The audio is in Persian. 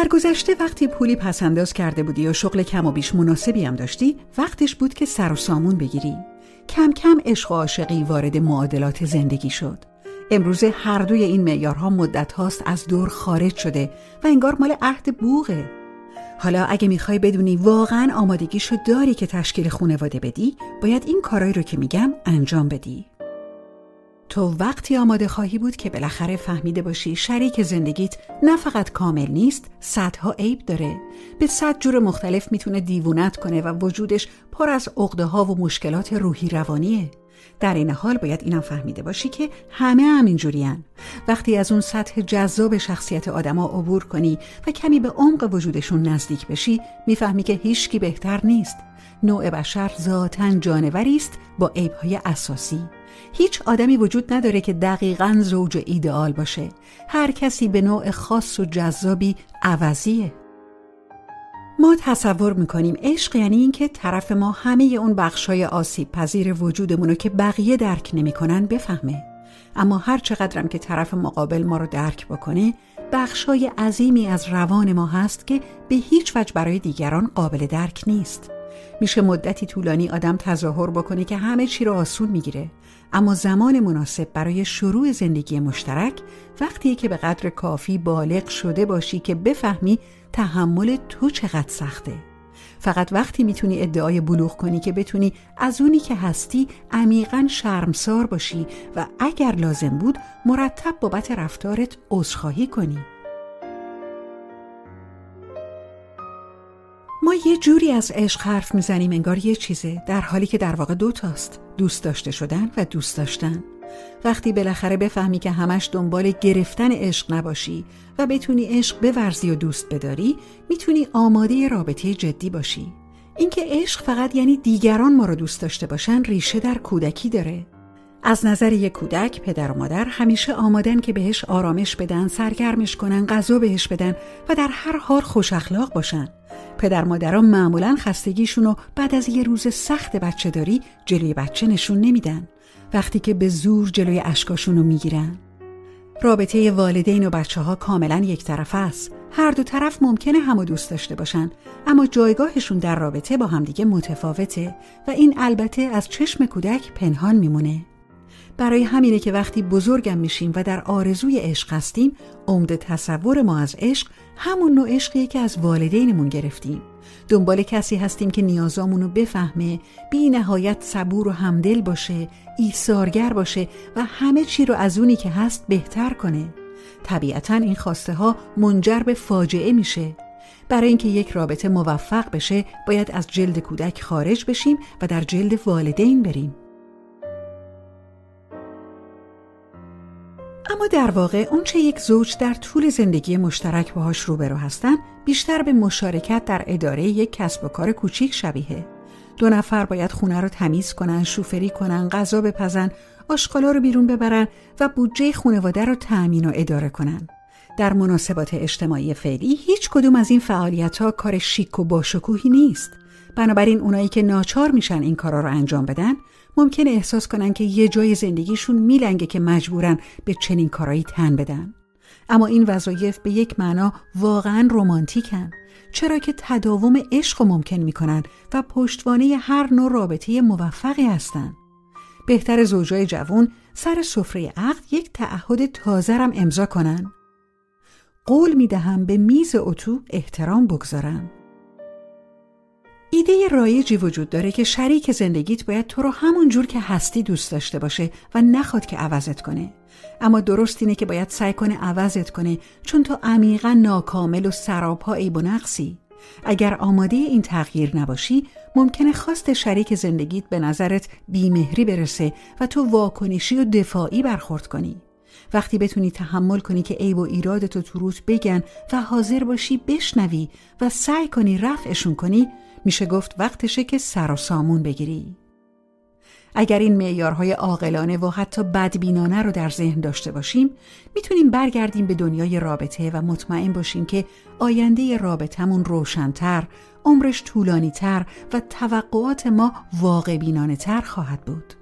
در گذشته وقتی پولی پسنداز کرده بودی و شغل کم و بیش مناسبی هم داشتی وقتش بود که سر و سامون بگیری. کم کم عشق و عاشقی وارد معادلات زندگی شد. امروزه هر دوی این معیارها مدت هاست از دور خارج شده و انگار مال عهد بوغه. حالا اگه می‌خوای بدونی واقعا آمادگیشو داری که تشکیل خونواده بدی باید این کارایی رو که میگم انجام بدی. تو وقتی آماده خواهی بود که بالاخره فهمیده باشی شریک زندگیت نه فقط کامل نیست صدها عیب داره. به صد جور مختلف می‌تونه دیوونت کنه و وجودش پر از عقده ها و مشکلات روحی روانیه. در این حال باید اینم فهمیده باشی که همه همین جورین وقتی از اون سطح جذاب شخصیت آدما عبور کنی و کمی به عمق وجودشون نزدیک بشی می‌فهمی که هیچکی بهتر نیست. نوع بشر ذاتا جانوری است با عیبهای اساسی. هیچ آدمی وجود نداره که دقیقا زوج ایدئال باشه. هر کسی به نوع خاص و جذابی عوضیه. ما تصور می‌کنیم عشق یعنی اینکه طرف ما همه اون بخشای آسیب پذیر وجودمونو که بقیه درک نمی‌کنن بفهمه. اما هر چقدرم که طرف مقابل ما رو درک بکنه بخشای عظیمی از روان ما هست که به هیچ وجه برای دیگران قابل درک نیست. میشه مدتی طولانی آدم تظاهر بکنه که همه چی رو آسون می‌گیره. اما زمان مناسب برای شروع زندگی مشترک وقتی که به قدر کافی بالغ شده باشی که بفهمی تحمل تو چقدر سخته. فقط وقتی می‌تونی ادعای بلوغ کنی که بتونی از اونی که هستی عمیقا شرمسار باشی و اگر لازم بود مرتب بابت رفتارت عذرخواهی کنی. یه جوری از عشق حرف می‌زنیم انگار یه چیزه در حالی که در واقع دوتاست دوست داشته شدن و دوست داشتن. وقتی بالاخره بفهمی که همش دنبال گرفتن عشق نباشی و بتونی عشق بورزی و دوست بداری می‌تونی آماده رابطه جدی باشی. اینکه عشق فقط یعنی دیگران ما رو دوست داشته باشن ریشه در کودکی داره. از نظر یک کودک پدر و مادر همیشه آمادن که بهش آرامش بدن سرگرمش کنن غذا بهش بدن و در هر حال خوش اخلاق باشن. پدر مادران معمولا خستگیشون رو بعد از یه روز سخت بچه داری جلوی بچه نشون نمیدن. وقتی که به زور جلوی اشکاشون رو می‌گیرن. رابطه والدین و بچه ها کاملا یک طرف است. هر دو طرف ممکنه همو دوست داشته باشن اما جایگاهشون در رابطه با همدیگه متفاوته و این البته از چشم کودک پنهان میمونه. برای همینه که وقتی بزرگم میشیم و در آرزوی عشق هستیم عمده تصور ما از عشق همون نوع عشقیه که از والدینمون گرفتیم. دنبال کسی هستیم که نیازامونو بفهمه بی نهایت صبور و همدل باشه ایثارگر باشه و همه چی رو از اونی که هست بهتر کنه. طبیعتا این خواسته ها منجر به فاجعه میشه. برای اینکه یک رابطه موفق بشه باید از جلد کودک خارج بشیم و در جلد والدین بریم. اما در واقع اونچه یک زوج در طول زندگی مشترک باهاش روبرو هستن بیشتر به مشارکت در اداره یک کسب و کار کوچیک شبیه دو نفر باید خونه رو تمیز کنن، شوفری کنن، غذا بپزن، آشغالا رو بیرون ببرن و بودجه خانواده رو تأمین و اداره کنن. در مناسبات اجتماعی فعلی هیچ کدوم از این فعالیت ها کار شیک و باشکوهی نیست. بنابراین اونایی که ناچار میشن این کارا رو انجام بدن ممکنه احساس کنن که یه جای زندگیشون میلنگه که مجبورن به چنین کارایی تن بدن. اما این وظایف به یک معنا واقعا رمانتیکن چرا که تداوم عشق ممکن می‌کنن و پشتوانه هر نوع رابطه موفقی هستند. بهتر زوجای جوون سر سفره عقد یک تعهد تازرم امضا کنن. قول می‌دهم به میز اتو احترام بگذارن. ایده رایجی وجود داره که شریک زندگیت باید تو رو همون جور که هستی دوست داشته باشه و نخواد که عوضت کنه. اما درست اینه که باید سعی کنه عوضت کنه چون تو عمیقا ناکامل و سراپا عیب و نقصی. اگر آماده این تغییر نباشی ممکنه خواست شریک زندگیت به نظرت بیمهری برسه و تو واکنشی و دفاعی برخورد کنی. وقتی بتونی تحمل کنی که عیب و ایرادتو تو روت بگن و حاضر باشی بشنوی و سعی کنی رفعشون کنی میشه گفت وقتشه که سر و سامون بگیری اگر این معیارهای عاقلانه و حتی بدبینانه رو در ذهن داشته باشیم می‌تونیم برگردیم به دنیای رابطه و مطمئن باشیم که آینده رابطمون روشنتر، عمرش طولانیتر و توقعات ما واقع بینانه تر خواهد بود.